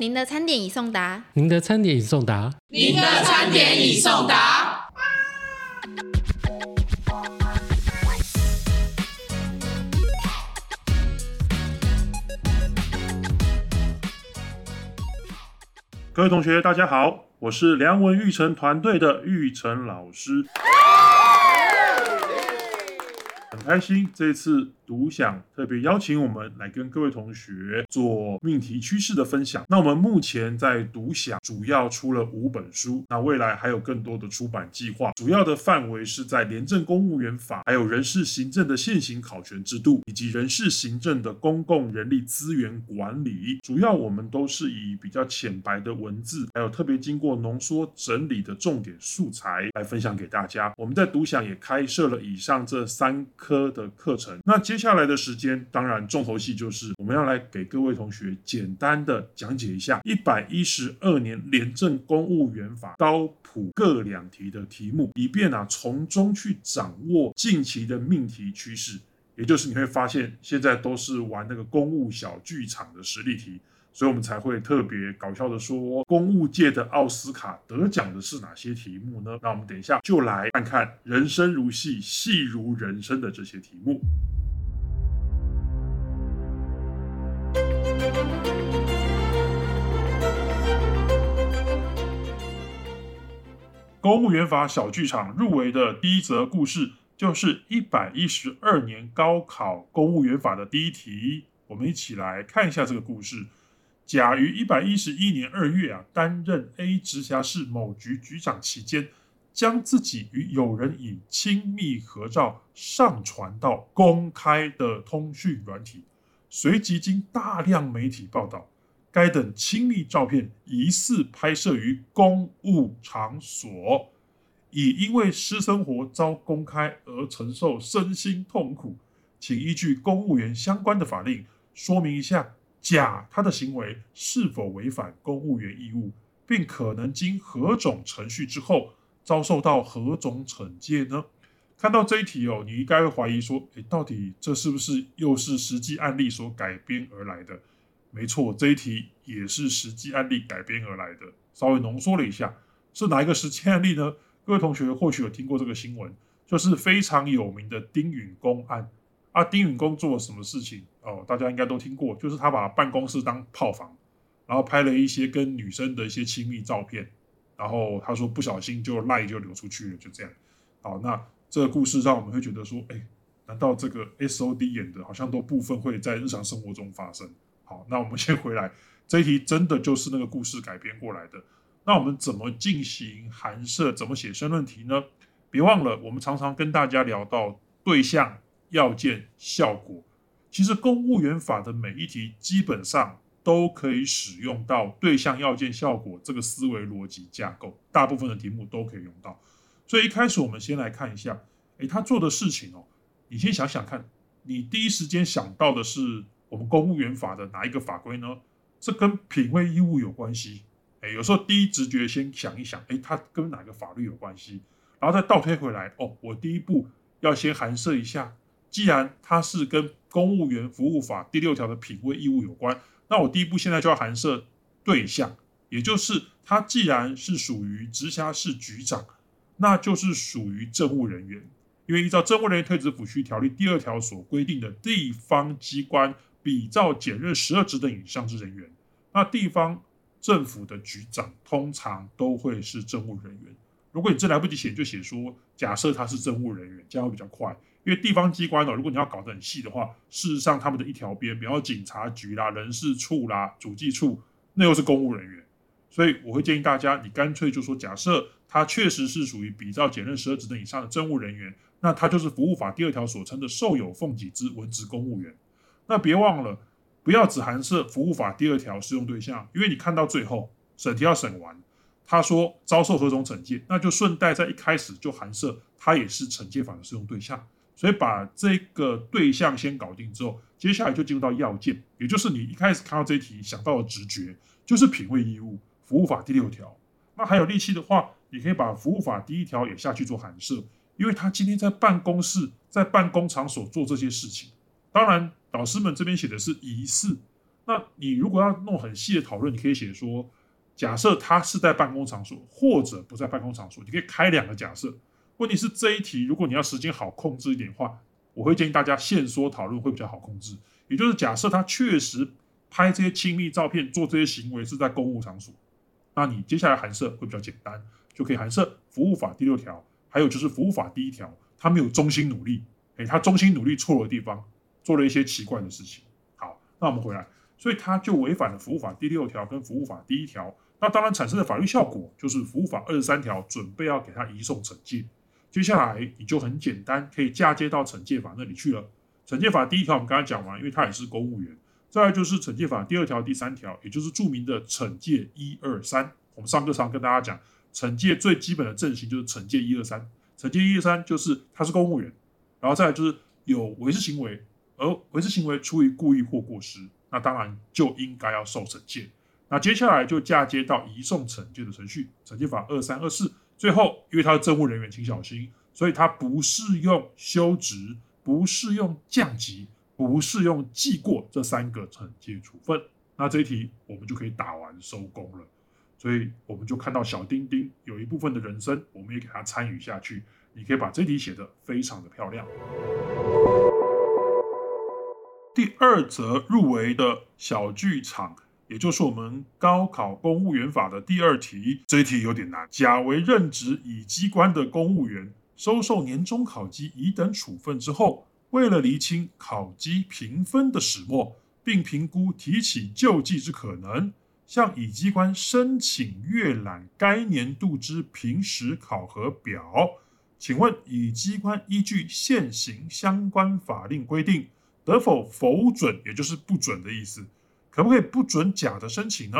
您的餐点已送达。您的餐点已送达。您的餐点已送达。各位同学，大家好，我是梁文育成团队的育成老师。很开心，这次独享特别邀请我们来跟各位同学做命题趋势的分享。那我们目前在独享主要出了五本书，那未来还有更多的出版计划。主要的范围是在廉政公务员法，还有人事行政的现行考权制度，以及人事行政的公共人力资源管理。主要我们都是以比较浅白的文字，还有特别经过浓缩整理的重点素材来分享给大家。我们在独享也开设了以上这三。科的课程，那接接下来的时间，当然重头戏就是我们要来给各位同学简单的讲解一下一百一十二年廉政公务员法高普各两题的题目，以便啊从中去掌握近期的命题趋势。也就是你会发现，现在都是玩那个公务小剧场的实例题。所以我们才会特别搞笑的说，公务界的奥斯卡得奖的是哪些题目呢？那我们等一下就来看看人生如戏，戏如人生的这些题目。公务员法小剧场入围的第一则故事，就是一百一十二年高考公务员法的第一题。我们一起来看一下这个故事。甲于一百一十一年二月啊，担任 A 直辖市某局局长期间，将自己与友人以亲密合照上传到公开的通讯软体，随即经大量媒体报道，该等亲密照片疑似拍摄于公务场所，已因为私生活遭公开而承受身心痛苦，请依据公务员相关的法令说明一下。甲他的行为是否违反公务员义务，并可能经何种程序之后遭受到何种惩戒呢？看到这一题哦，你应该会怀疑说，诶，到底这是不是又是实际案例所改编而来的？没错，这一题也是实际案例改编而来的。稍微浓缩了一下，是哪一个实际案例呢？各位同学或许有听过这个新闻，就是非常有名的丁允公案。啊，丁允恭做了什么事情？哦，大家应该都听过，就是他把办公室当炮房，然后拍了一些跟女生的一些亲密照片，然后他说不小心就赖就流出去了，就这样。好，那这个故事让我们会觉得说，哎，难道这个 S O D 演的好像都部分会在日常生活中发生？好，那我们先回来，这一题真的就是那个故事改编过来的。那我们怎么进行函设？怎么写申论题呢？别忘了，我们常常跟大家聊到对象。要件效果，其实公务员法的每一题基本上都可以使用到对象要件效果这个思维逻辑架构，大部分的题目都可以用到。所以一开始我们先来看一下，诶，他做的事情哦，你先想想看，你第一时间想到的是我们公务员法的哪一个法规呢？这跟品位义务有关系。诶，有时候第一直觉先想一想，诶，它跟哪个法律有关系？然后再倒推回来，哦，我第一步要先函设一下。既然它是跟公务员服务法第六条的品位义务有关，那我第一步现在就要函设对象，也就是他既然是属于直辖市局长，那就是属于政务人员，因为依照《政务人员退职抚恤条例》第二条所规定的地方机关比照检任十二职等以上之人员，那地方政府的局长通常都会是政务人员。如果你真来不及写，就写说假设他是政务人员，这样会比较快。因为地方机关哦，如果你要搞得很细的话，事实上他们的一条边，比方警察局啦、人事处啦、主计处，那又是公务人员，所以我会建议大家，你干脆就说，假设他确实是属于比照检任十二职等以上的政务人员，那他就是服务法第二条所称的受有奉给之文职公务员。那别忘了，不要只含设服务法第二条适用对象，因为你看到最后审题要审完，他说遭受何种惩戒，那就顺带在一开始就含设他也是惩戒法的适用对象。所以把这个对象先搞定之后，接下来就进入到要件，也就是你一开始看到这一题想到的直觉，就是品位义务服务法第六条。那还有力气的话，你可以把服务法第一条也下去做函设，因为他今天在办公室、在办公场所做这些事情。当然，老师们这边写的是疑似，那你如果要弄很细的讨论，你可以写说，假设他是在办公场所或者不在办公场所，你可以开两个假设。问题是这一题，如果你要时间好控制一点的话，我会建议大家现说讨论会比较好控制。也就是假设他确实拍这些亲密照片、做这些行为是在公务场所，那你接下来函涉会比较简单，就可以函涉服务法第六条，还有就是服务法第一条，他没有忠心努力，诶，他忠心努力错了地方，做了一些奇怪的事情。好，那我们回来，所以他就违反了服务法第六条跟服务法第一条，那当然产生的法律效果就是服务法二十三条准备要给他移送惩戒。接下来你就很简单，可以嫁接到惩戒法那里去了。惩戒法第一条我们刚才讲完，因为他也是公务员。再来就是惩戒法第二条、第三条，也就是著名的惩戒一二三。我们上课常跟大家讲，惩戒最基本的阵型就是惩戒一二三。惩戒一二三就是他是公务员，然后再来就是有违事行为，而违事行为出于故意或过失，那当然就应该要受惩戒。那接下来就嫁接到移送惩戒的程序，惩戒法二三二四。最后，因为他是政务人员，请小心，所以他不适用休职，不适用降级，不适用记过这三个惩戒处分。那这一题我们就可以打完收工了。所以我们就看到小丁丁有一部分的人生，我们也给他参与下去。你可以把这题写得非常的漂亮。第二则入围的小剧场。也就是我们高考公务员法的第二题，这一题有点难。甲为任职乙机关的公务员，收受年终考绩乙等处分之后，为了厘清考绩评分的始末，并评估提起救济之可能，向乙机关申请阅览该年度之平时考核表。请问乙机关依据现行相关法令规定，得否否准？也就是不准的意思。可不可以不准甲的申请呢？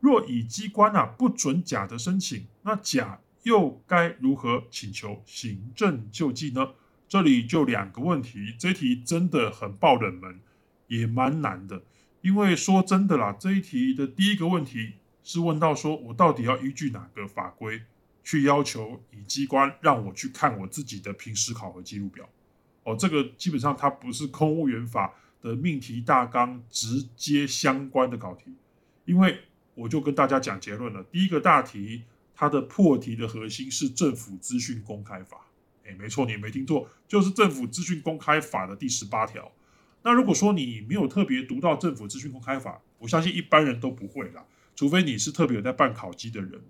若乙机关啊不准甲的申请，那甲又该如何请求行政救济呢？这里就两个问题，这一题真的很爆冷门，也蛮难的。因为说真的啦，这一题的第一个问题是问到说我到底要依据哪个法规去要求乙机关让我去看我自己的平时考核记录表？哦，这个基本上它不是公务员法。的命题大纲直接相关的考题，因为我就跟大家讲结论了。第一个大题，它的破题的核心是政府资讯公开法。哎，没错，你没听错，就是政府资讯公开法的第十八条。那如果说你没有特别读到政府资讯公开法，我相信一般人都不会啦，除非你是特别有在办考机的人。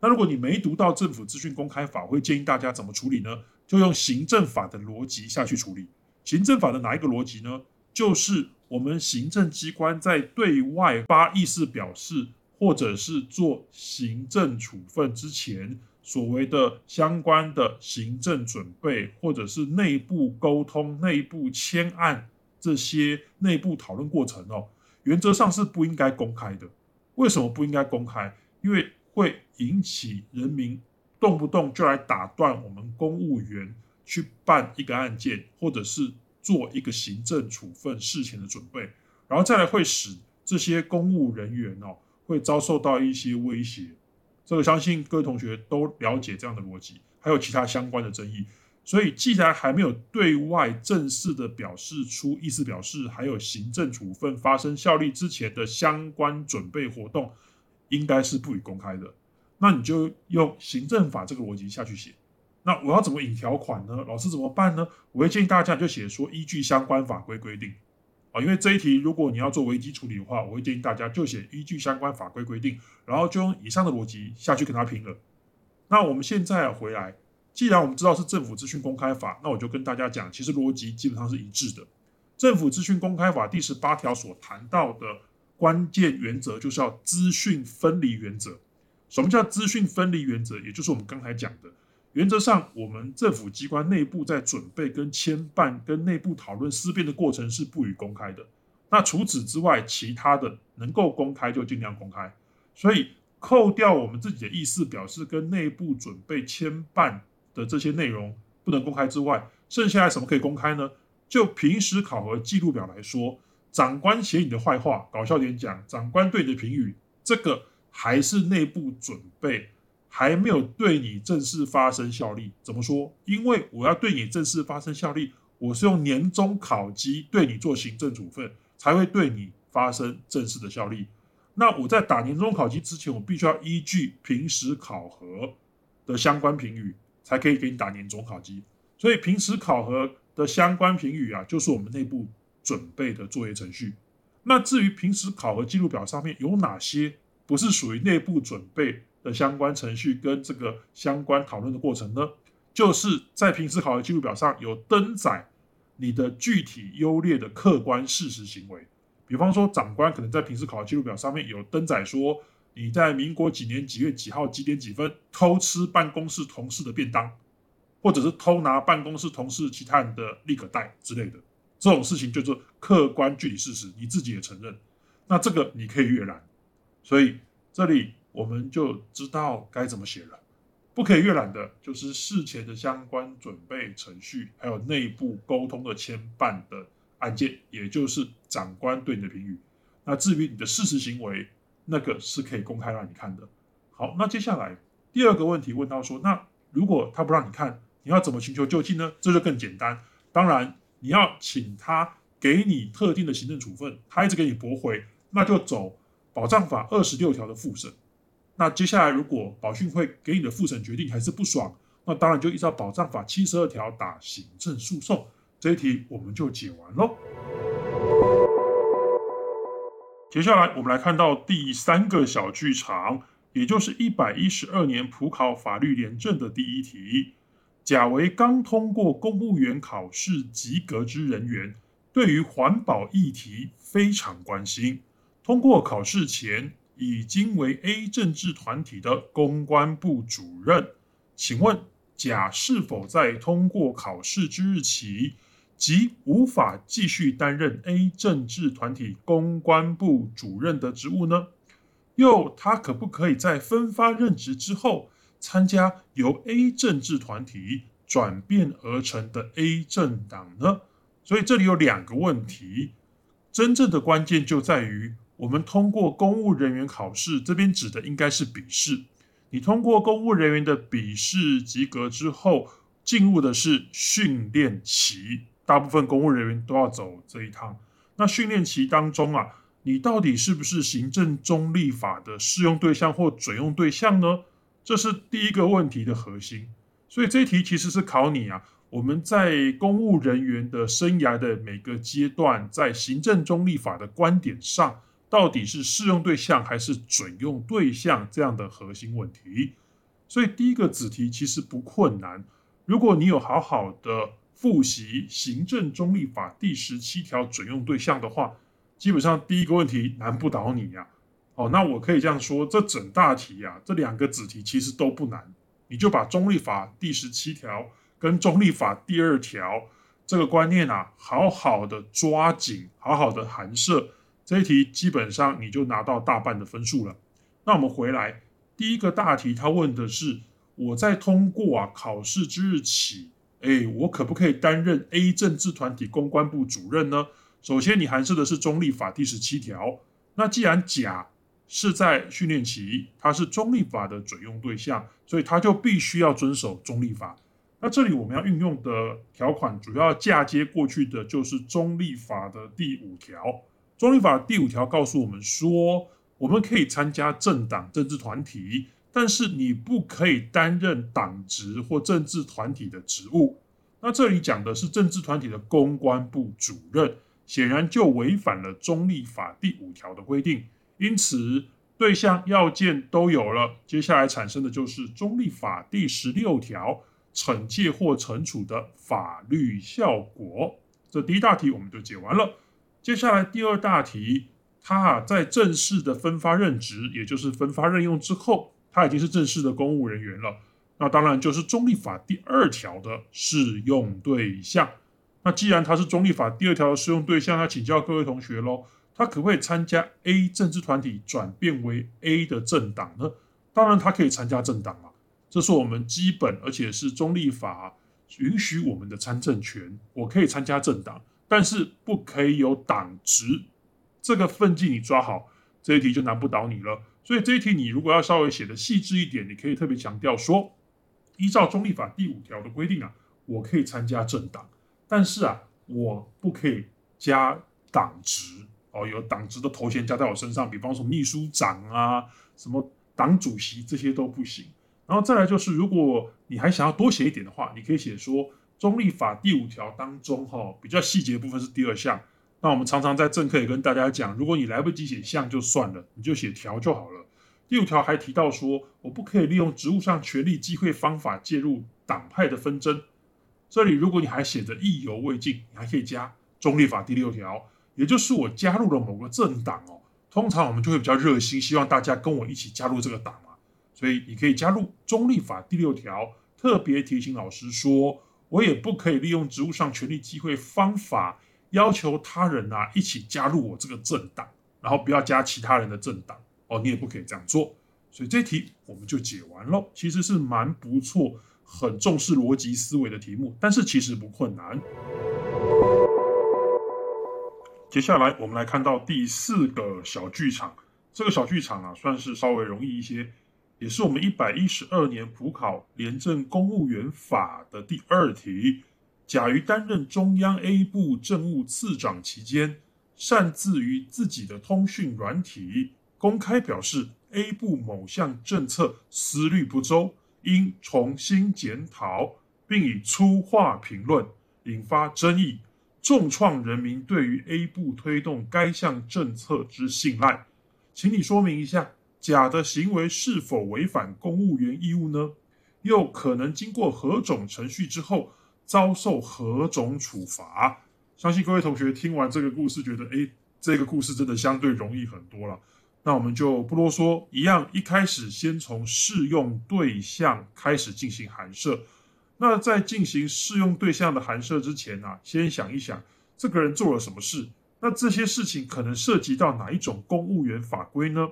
那如果你没读到政府资讯公开法，我会建议大家怎么处理呢？就用行政法的逻辑下去处理。行政法的哪一个逻辑呢？就是我们行政机关在对外发意思表示，或者是做行政处分之前，所谓的相关的行政准备，或者是内部沟通、内部签案这些内部讨论过程哦，原则上是不应该公开的。为什么不应该公开？因为会引起人民动不动就来打断我们公务员去办一个案件，或者是。做一个行政处分事前的准备，然后再来会使这些公务人员哦，会遭受到一些威胁。这个相信各位同学都了解这样的逻辑，还有其他相关的争议。所以，既然还没有对外正式的表示出意思表示，还有行政处分发生效力之前的相关准备活动，应该是不予公开的。那你就用行政法这个逻辑下去写。那我要怎么引条款呢？老师怎么办呢？我会建议大家就写说依据相关法规规定啊，因为这一题如果你要做危机处理的话，我会建议大家就写依据相关法规规定，然后就用以上的逻辑下去跟他拼了。那我们现在回来，既然我们知道是政府资讯公开法，那我就跟大家讲，其实逻辑基本上是一致的。政府资讯公开法第十八条所谈到的关键原则，就是要资讯分离原则。什么叫资讯分离原则？也就是我们刚才讲的。原则上，我们政府机关内部在准备、跟牵办、跟内部讨论思辨的过程是不予公开的。那除此之外，其他的能够公开就尽量公开。所以，扣掉我们自己的意思表示跟内部准备牵办的这些内容不能公开之外，剩下来什么可以公开呢？就平时考核记录表来说，长官写你的坏话，搞笑点讲，长官对你的评语，这个还是内部准备。还没有对你正式发生效力，怎么说？因为我要对你正式发生效力，我是用年终考绩对你做行政处分，才会对你发生正式的效力。那我在打年终考绩之前，我必须要依据平时考核的相关评语，才可以给你打年终考绩。所以平时考核的相关评语啊，就是我们内部准备的作业程序。那至于平时考核记录表上面有哪些不是属于内部准备的相关程序跟这个相关讨论的过程呢？就是在平时考核记录表上有登载你的具体优劣的客观事实行为。比方说，长官可能在平时考核记录表上面有登载说你在民国几年几月几号几点几分偷吃办公室同事的便当，或者是偷拿办公室同事其他人的立可袋之类的，这种事情就做客观具体事实，你自己也承认，那这个你可以阅览。所以这里我们就知道该怎么写了。不可以阅览的就是事前的相关准备程序，还有内部沟通的牵绊的。案件，也就是长官对你的评语。那至于你的事实行为，那个是可以公开让你看的。好，那接下来第二个问题问到说，那如果他不让你看，你要怎么寻求就近呢？这就更简单。当然，你要请他给你特定的行政处分，他一直给你驳回，那就走保障法二十六条的复审。那接下来如果保训会给你的复审决定还是不爽，那当然就依照保障法七十二条打行政诉讼。这一题我们就解完喽。接下来我们来看到第三个小剧场，也就是一百一十二年普考法律联政的第一题。甲为刚通过公务员考试及格之人员，对于环保议题非常关心。通过考试前已经为 A 政治团体的公关部主任，请问甲是否在通过考试之日起？即无法继续担任 A 政治团体公关部主任的职务呢？又他可不可以在分发任职之后，参加由 A 政治团体转变而成的 A 政党呢？所以这里有两个问题，真正的关键就在于我们通过公务人员考试，这边指的应该是笔试。你通过公务人员的笔试及格之后，进入的是训练期。大部分公务人员都要走这一趟。那训练期当中啊，你到底是不是行政中立法的适用对象或准用对象呢？这是第一个问题的核心。所以这一题其实是考你啊，我们在公务人员的生涯的每个阶段，在行政中立法的观点上，到底是适用对象还是准用对象这样的核心问题。所以第一个子题其实不困难，如果你有好好的。复习行政中立法第十七条准用对象的话，基本上第一个问题难不倒你呀。哦，那我可以这样说，这整大题呀，这两个子题其实都不难，你就把中立法第十七条跟中立法第二条这个观念啊，好好的抓紧，好好的含摄，这一题基本上你就拿到大半的分数了。那我们回来，第一个大题，他问的是我在通过啊考试之日起。哎，我可不可以担任 A 政治团体公关部主任呢？首先，你函涉的是中立法第十七条。那既然甲是在训练期，他是中立法的准用对象，所以他就必须要遵守中立法。那这里我们要运用的条款，主要嫁接过去的就是中立法的第五条。中立法第五条告诉我们说，我们可以参加政党政治团体。但是你不可以担任党职或政治团体的职务。那这里讲的是政治团体的公关部主任，显然就违反了中立法第五条的规定。因此，对象要件都有了，接下来产生的就是中立法第十六条惩戒或惩处的法律效果。这第一大题我们就解完了。接下来第二大题，他啊在正式的分发任职，也就是分发任用之后。他已经是正式的公务人员了，那当然就是中立法第二条的适用对象。那既然他是中立法第二条的适用对象，那请教各位同学喽，他可不可以参加 A 政治团体转变为 A 的政党呢？当然他可以参加政党啊，这是我们基本而且是中立法允许我们的参政权。我可以参加政党，但是不可以有党职。这个分际你抓好，这一题就难不倒你了。所以这一题你如果要稍微写的细致一点，你可以特别强调说，依照中立法第五条的规定啊，我可以参加政党，但是啊，我不可以加党职哦，有党职的头衔加在我身上，比方说秘书长啊，什么党主席这些都不行。然后再来就是，如果你还想要多写一点的话，你可以写说中立法第五条当中哈，比较细节部分是第二项。那我们常常在政课也跟大家讲，如果你来不及写项就算了，你就写条就好了。第五条还提到说，我不可以利用职务上权力、机会、方法介入党派的纷争。这里如果你还写着意犹未尽，你还可以加中立法第六条，也就是我加入了某个政党哦，通常我们就会比较热心，希望大家跟我一起加入这个党嘛。所以你可以加入中立法第六条，特别提醒老师说，我也不可以利用职务上权力、机会、方法。要求他人啊一起加入我这个政党，然后不要加其他人的政党哦，你也不可以这样做。所以这题我们就解完了，其实是蛮不错，很重视逻辑思维的题目，但是其实不困难。接下来我们来看到第四个小剧场，这个小剧场啊算是稍微容易一些，也是我们一百一十二年普考廉政公务员法的第二题。甲于担任中央 A 部政务次长期间，擅自于自己的通讯软体公开表示 A 部某项政策思虑不周，应重新检讨，并以粗话评论引发争议，重创人民对于 A 部推动该项政策之信赖。请你说明一下，甲的行为是否违反公务员义务呢？又可能经过何种程序之后？遭受何种处罚？相信各位同学听完这个故事，觉得哎，这个故事真的相对容易很多了。那我们就不啰嗦，一样，一开始先从适用对象开始进行函设。那在进行适用对象的函设之前啊，先想一想这个人做了什么事？那这些事情可能涉及到哪一种公务员法规呢？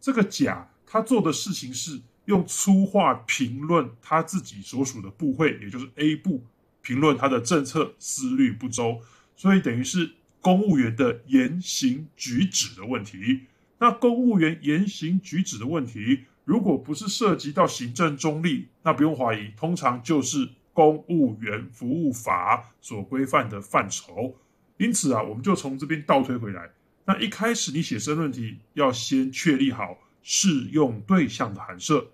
这个甲他做的事情是用粗话评论他自己所属的部会，也就是 A 部。评论他的政策思虑不周，所以等于是公务员的言行举止的问题。那公务员言行举止的问题，如果不是涉及到行政中立，那不用怀疑，通常就是公务员服务法所规范的范畴。因此啊，我们就从这边倒推回来。那一开始你写申论题，要先确立好适用对象的函设。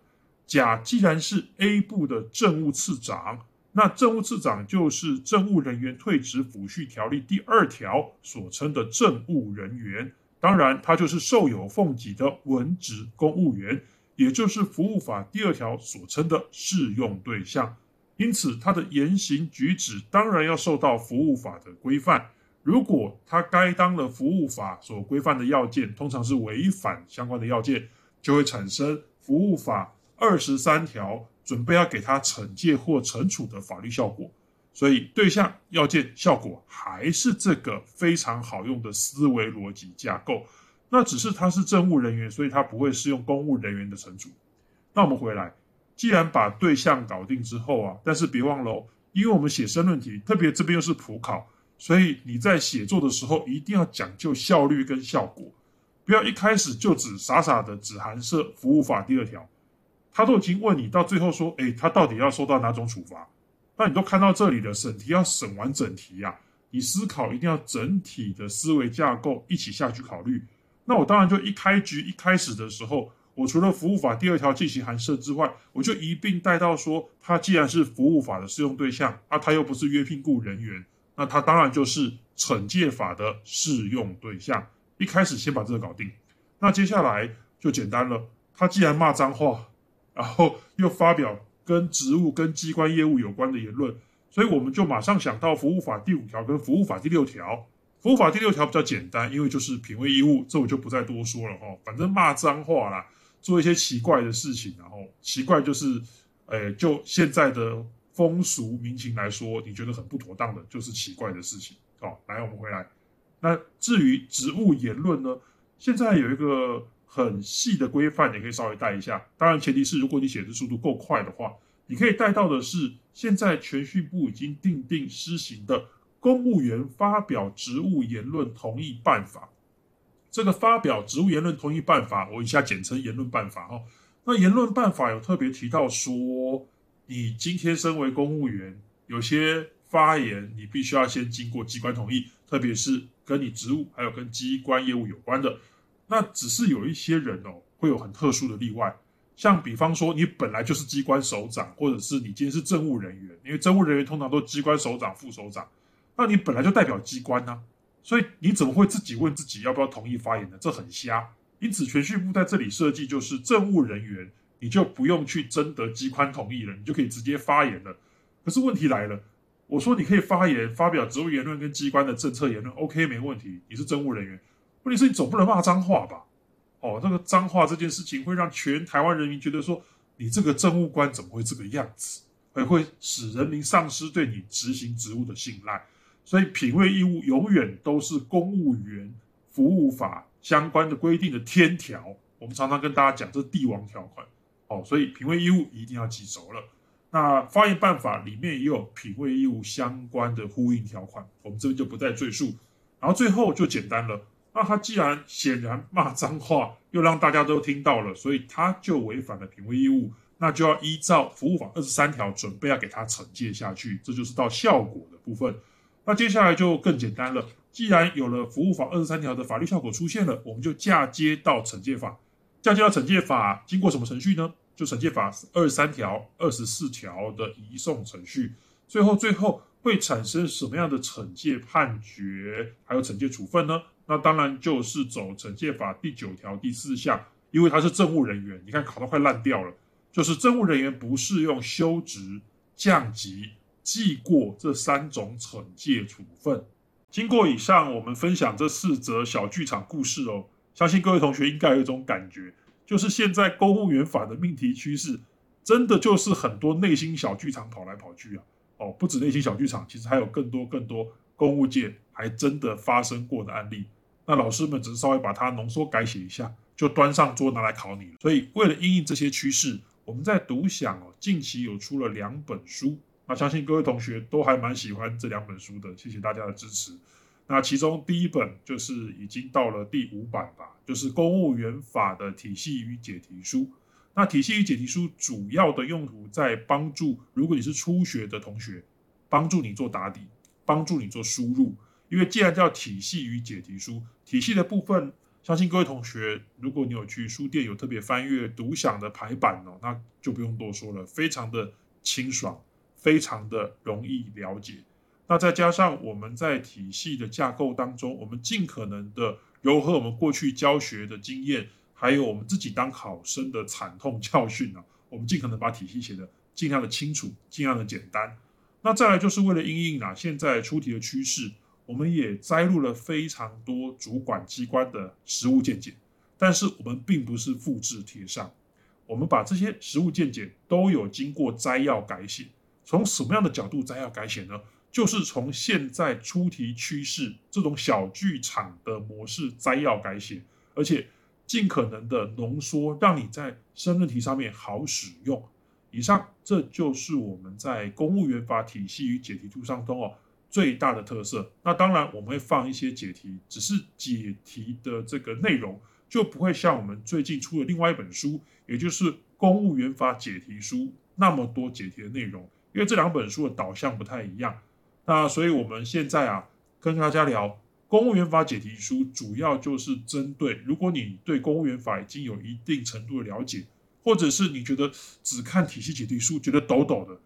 甲既然是 A 部的政务次长。那政务次长就是政务人员退职抚恤条例第二条所称的政务人员，当然他就是受有俸给的文职公务员，也就是服务法第二条所称的适用对象。因此，他的言行举止当然要受到服务法的规范。如果他该当了服务法所规范的要件，通常是违反相关的要件，就会产生服务法二十三条。准备要给他惩戒或惩处的法律效果，所以对象要件效果还是这个非常好用的思维逻辑架构。那只是他是政务人员，所以他不会适用公务人员的惩处。那我们回来，既然把对象搞定之后啊，但是别忘了，因为我们写申论题，特别这边又是普考，所以你在写作的时候一定要讲究效率跟效果，不要一开始就只傻傻的只含设服务法第二条。他都已经问你到最后说，哎，他到底要受到哪种处罚？那你都看到这里了，审题要审完整题呀，你思考一定要整体的思维架构一起下去考虑。那我当然就一开局一开始的时候，我除了服务法第二条进行函设之外，我就一并带到说，他既然是服务法的适用对象，啊，他又不是约聘雇人员，那他当然就是惩戒法的适用对象。一开始先把这个搞定，那接下来就简单了。他既然骂脏话。然后又发表跟职务、跟机关业务有关的言论，所以我们就马上想到服务法第五条跟服务法第六条。服务法第六条比较简单，因为就是品位义务，这我就不再多说了哈。反正骂脏话啦，做一些奇怪的事情，然后奇怪就是，诶，就现在的风俗民情来说，你觉得很不妥当的，就是奇怪的事情。好，来我们回来。那至于职务言论呢，现在有一个。很细的规范，你可以稍微带一下。当然，前提是如果你写字速度够快的话，你可以带到的是现在全训部已经定定施行的《公务员发表职务言论同意办法》。这个发表职务言论同意办法，我以下简称言论办法哈。那言论办法有特别提到说，你今天身为公务员，有些发言你必须要先经过机关同意，特别是跟你职务还有跟机关业务有关的。那只是有一些人哦，会有很特殊的例外，像比方说你本来就是机关首长，或者是你今天是政务人员，因为政务人员通常都机关首长、副首长，那你本来就代表机关呢，所以你怎么会自己问自己要不要同意发言呢？这很瞎。因此，全序部在这里设计就是政务人员，你就不用去征得机关同意了，你就可以直接发言了。可是问题来了，我说你可以发言，发表职务言论跟机关的政策言论，OK，没问题，你是政务人员。问题是你总不能骂脏话吧？哦，那个脏话这件事情会让全台湾人民觉得说，你这个政务官怎么会这个样子？还会使人民丧失对你执行职务的信赖。所以，品位义务永远都是公务员服务法。相关的规定的天条，我们常常跟大家讲，这是帝王条款，哦，所以品味义务一定要记熟了。那发言办法里面也有品味义务相关的呼应条款，我们这边就不再赘述。然后最后就简单了，那他既然显然骂脏话，又让大家都听到了，所以他就违反了品味义务，那就要依照服务法二十三条准备要给他惩戒下去，这就是到效果的部分。那接下来就更简单了。既然有了服务法二十三条的法律效果出现了，我们就嫁接到惩戒法。嫁接到惩戒法，经过什么程序呢？就惩戒法二十三条、二十四条的移送程序。最后，最后会产生什么样的惩戒判决，还有惩戒处分呢？那当然就是走惩戒法第九条第四项，因为他是政务人员，你看考到快烂掉了，就是政务人员不适用休职、降级、记过这三种惩戒处分。经过以上我们分享这四则小剧场故事哦，相信各位同学应该有一种感觉，就是现在公务员法的命题趋势，真的就是很多内心小剧场跑来跑去啊。哦，不止内心小剧场，其实还有更多更多公务界还真的发生过的案例。那老师们只是稍微把它浓缩改写一下，就端上桌拿来考你了。所以为了应应这些趋势，我们在读想哦，近期有出了两本书。那相信各位同学都还蛮喜欢这两本书的，谢谢大家的支持。那其中第一本就是已经到了第五版吧，就是《公务员法的体系与解题书》。那体系与解题书主要的用途在帮助，如果你是初学的同学，帮助你做打底，帮助你做输入。因为既然叫体系与解题书，体系的部分，相信各位同学，如果你有去书店有特别翻阅独享的排版哦，那就不用多说了，非常的清爽。非常的容易了解，那再加上我们在体系的架构当中，我们尽可能的糅合我们过去教学的经验，还有我们自己当考生的惨痛教训啊，我们尽可能把体系写的尽量的清楚，尽量的简单。那再来就是为了应应啊现在出题的趋势，我们也摘录了非常多主管机关的实务见解，但是我们并不是复制贴上，我们把这些实务见解都有经过摘要改写。从什么样的角度摘要改写呢？就是从现在出题趋势这种小剧场的模式摘要改写，而且尽可能的浓缩，让你在申论题上面好使用。以上这就是我们在公务员法体系与解题图上中哦最大的特色。那当然我们会放一些解题，只是解题的这个内容就不会像我们最近出的另外一本书，也就是公务员法解题书那么多解题的内容。因为这两本书的导向不太一样，那所以我们现在啊跟大家聊公务员法解题书，主要就是针对如果你对公务员法已经有一定程度的了解，或者是你觉得只看体系解题书觉得抖抖的，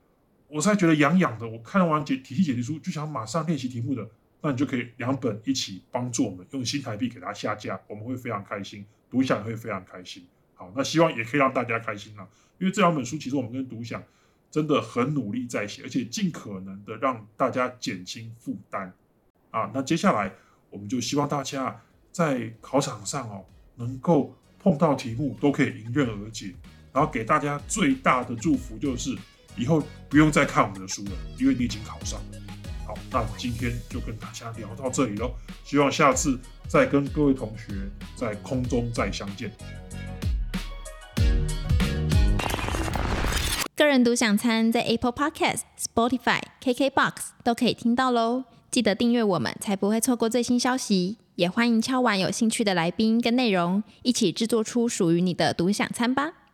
我才觉得痒痒的，我看完解体系解题书就想马上练习题目的，那你就可以两本一起帮助我们用新台币给它下架，我们会非常开心，读想会非常开心。好，那希望也可以让大家开心啦，因为这两本书其实我们跟读享。真的很努力在写，而且尽可能的让大家减轻负担啊！那接下来我们就希望大家在考场上哦，能够碰到题目都可以迎刃而解，然后给大家最大的祝福就是以后不用再看我们的书了，因为你已经考上。好，那我今天就跟大家聊到这里喽，希望下次再跟各位同学在空中再相见。个人独享餐在 Apple Podcast、Spotify、KKBox 都可以听到喽，记得订阅我们，才不会错过最新消息。也欢迎敲完有兴趣的来宾跟内容，一起制作出属于你的独享餐吧。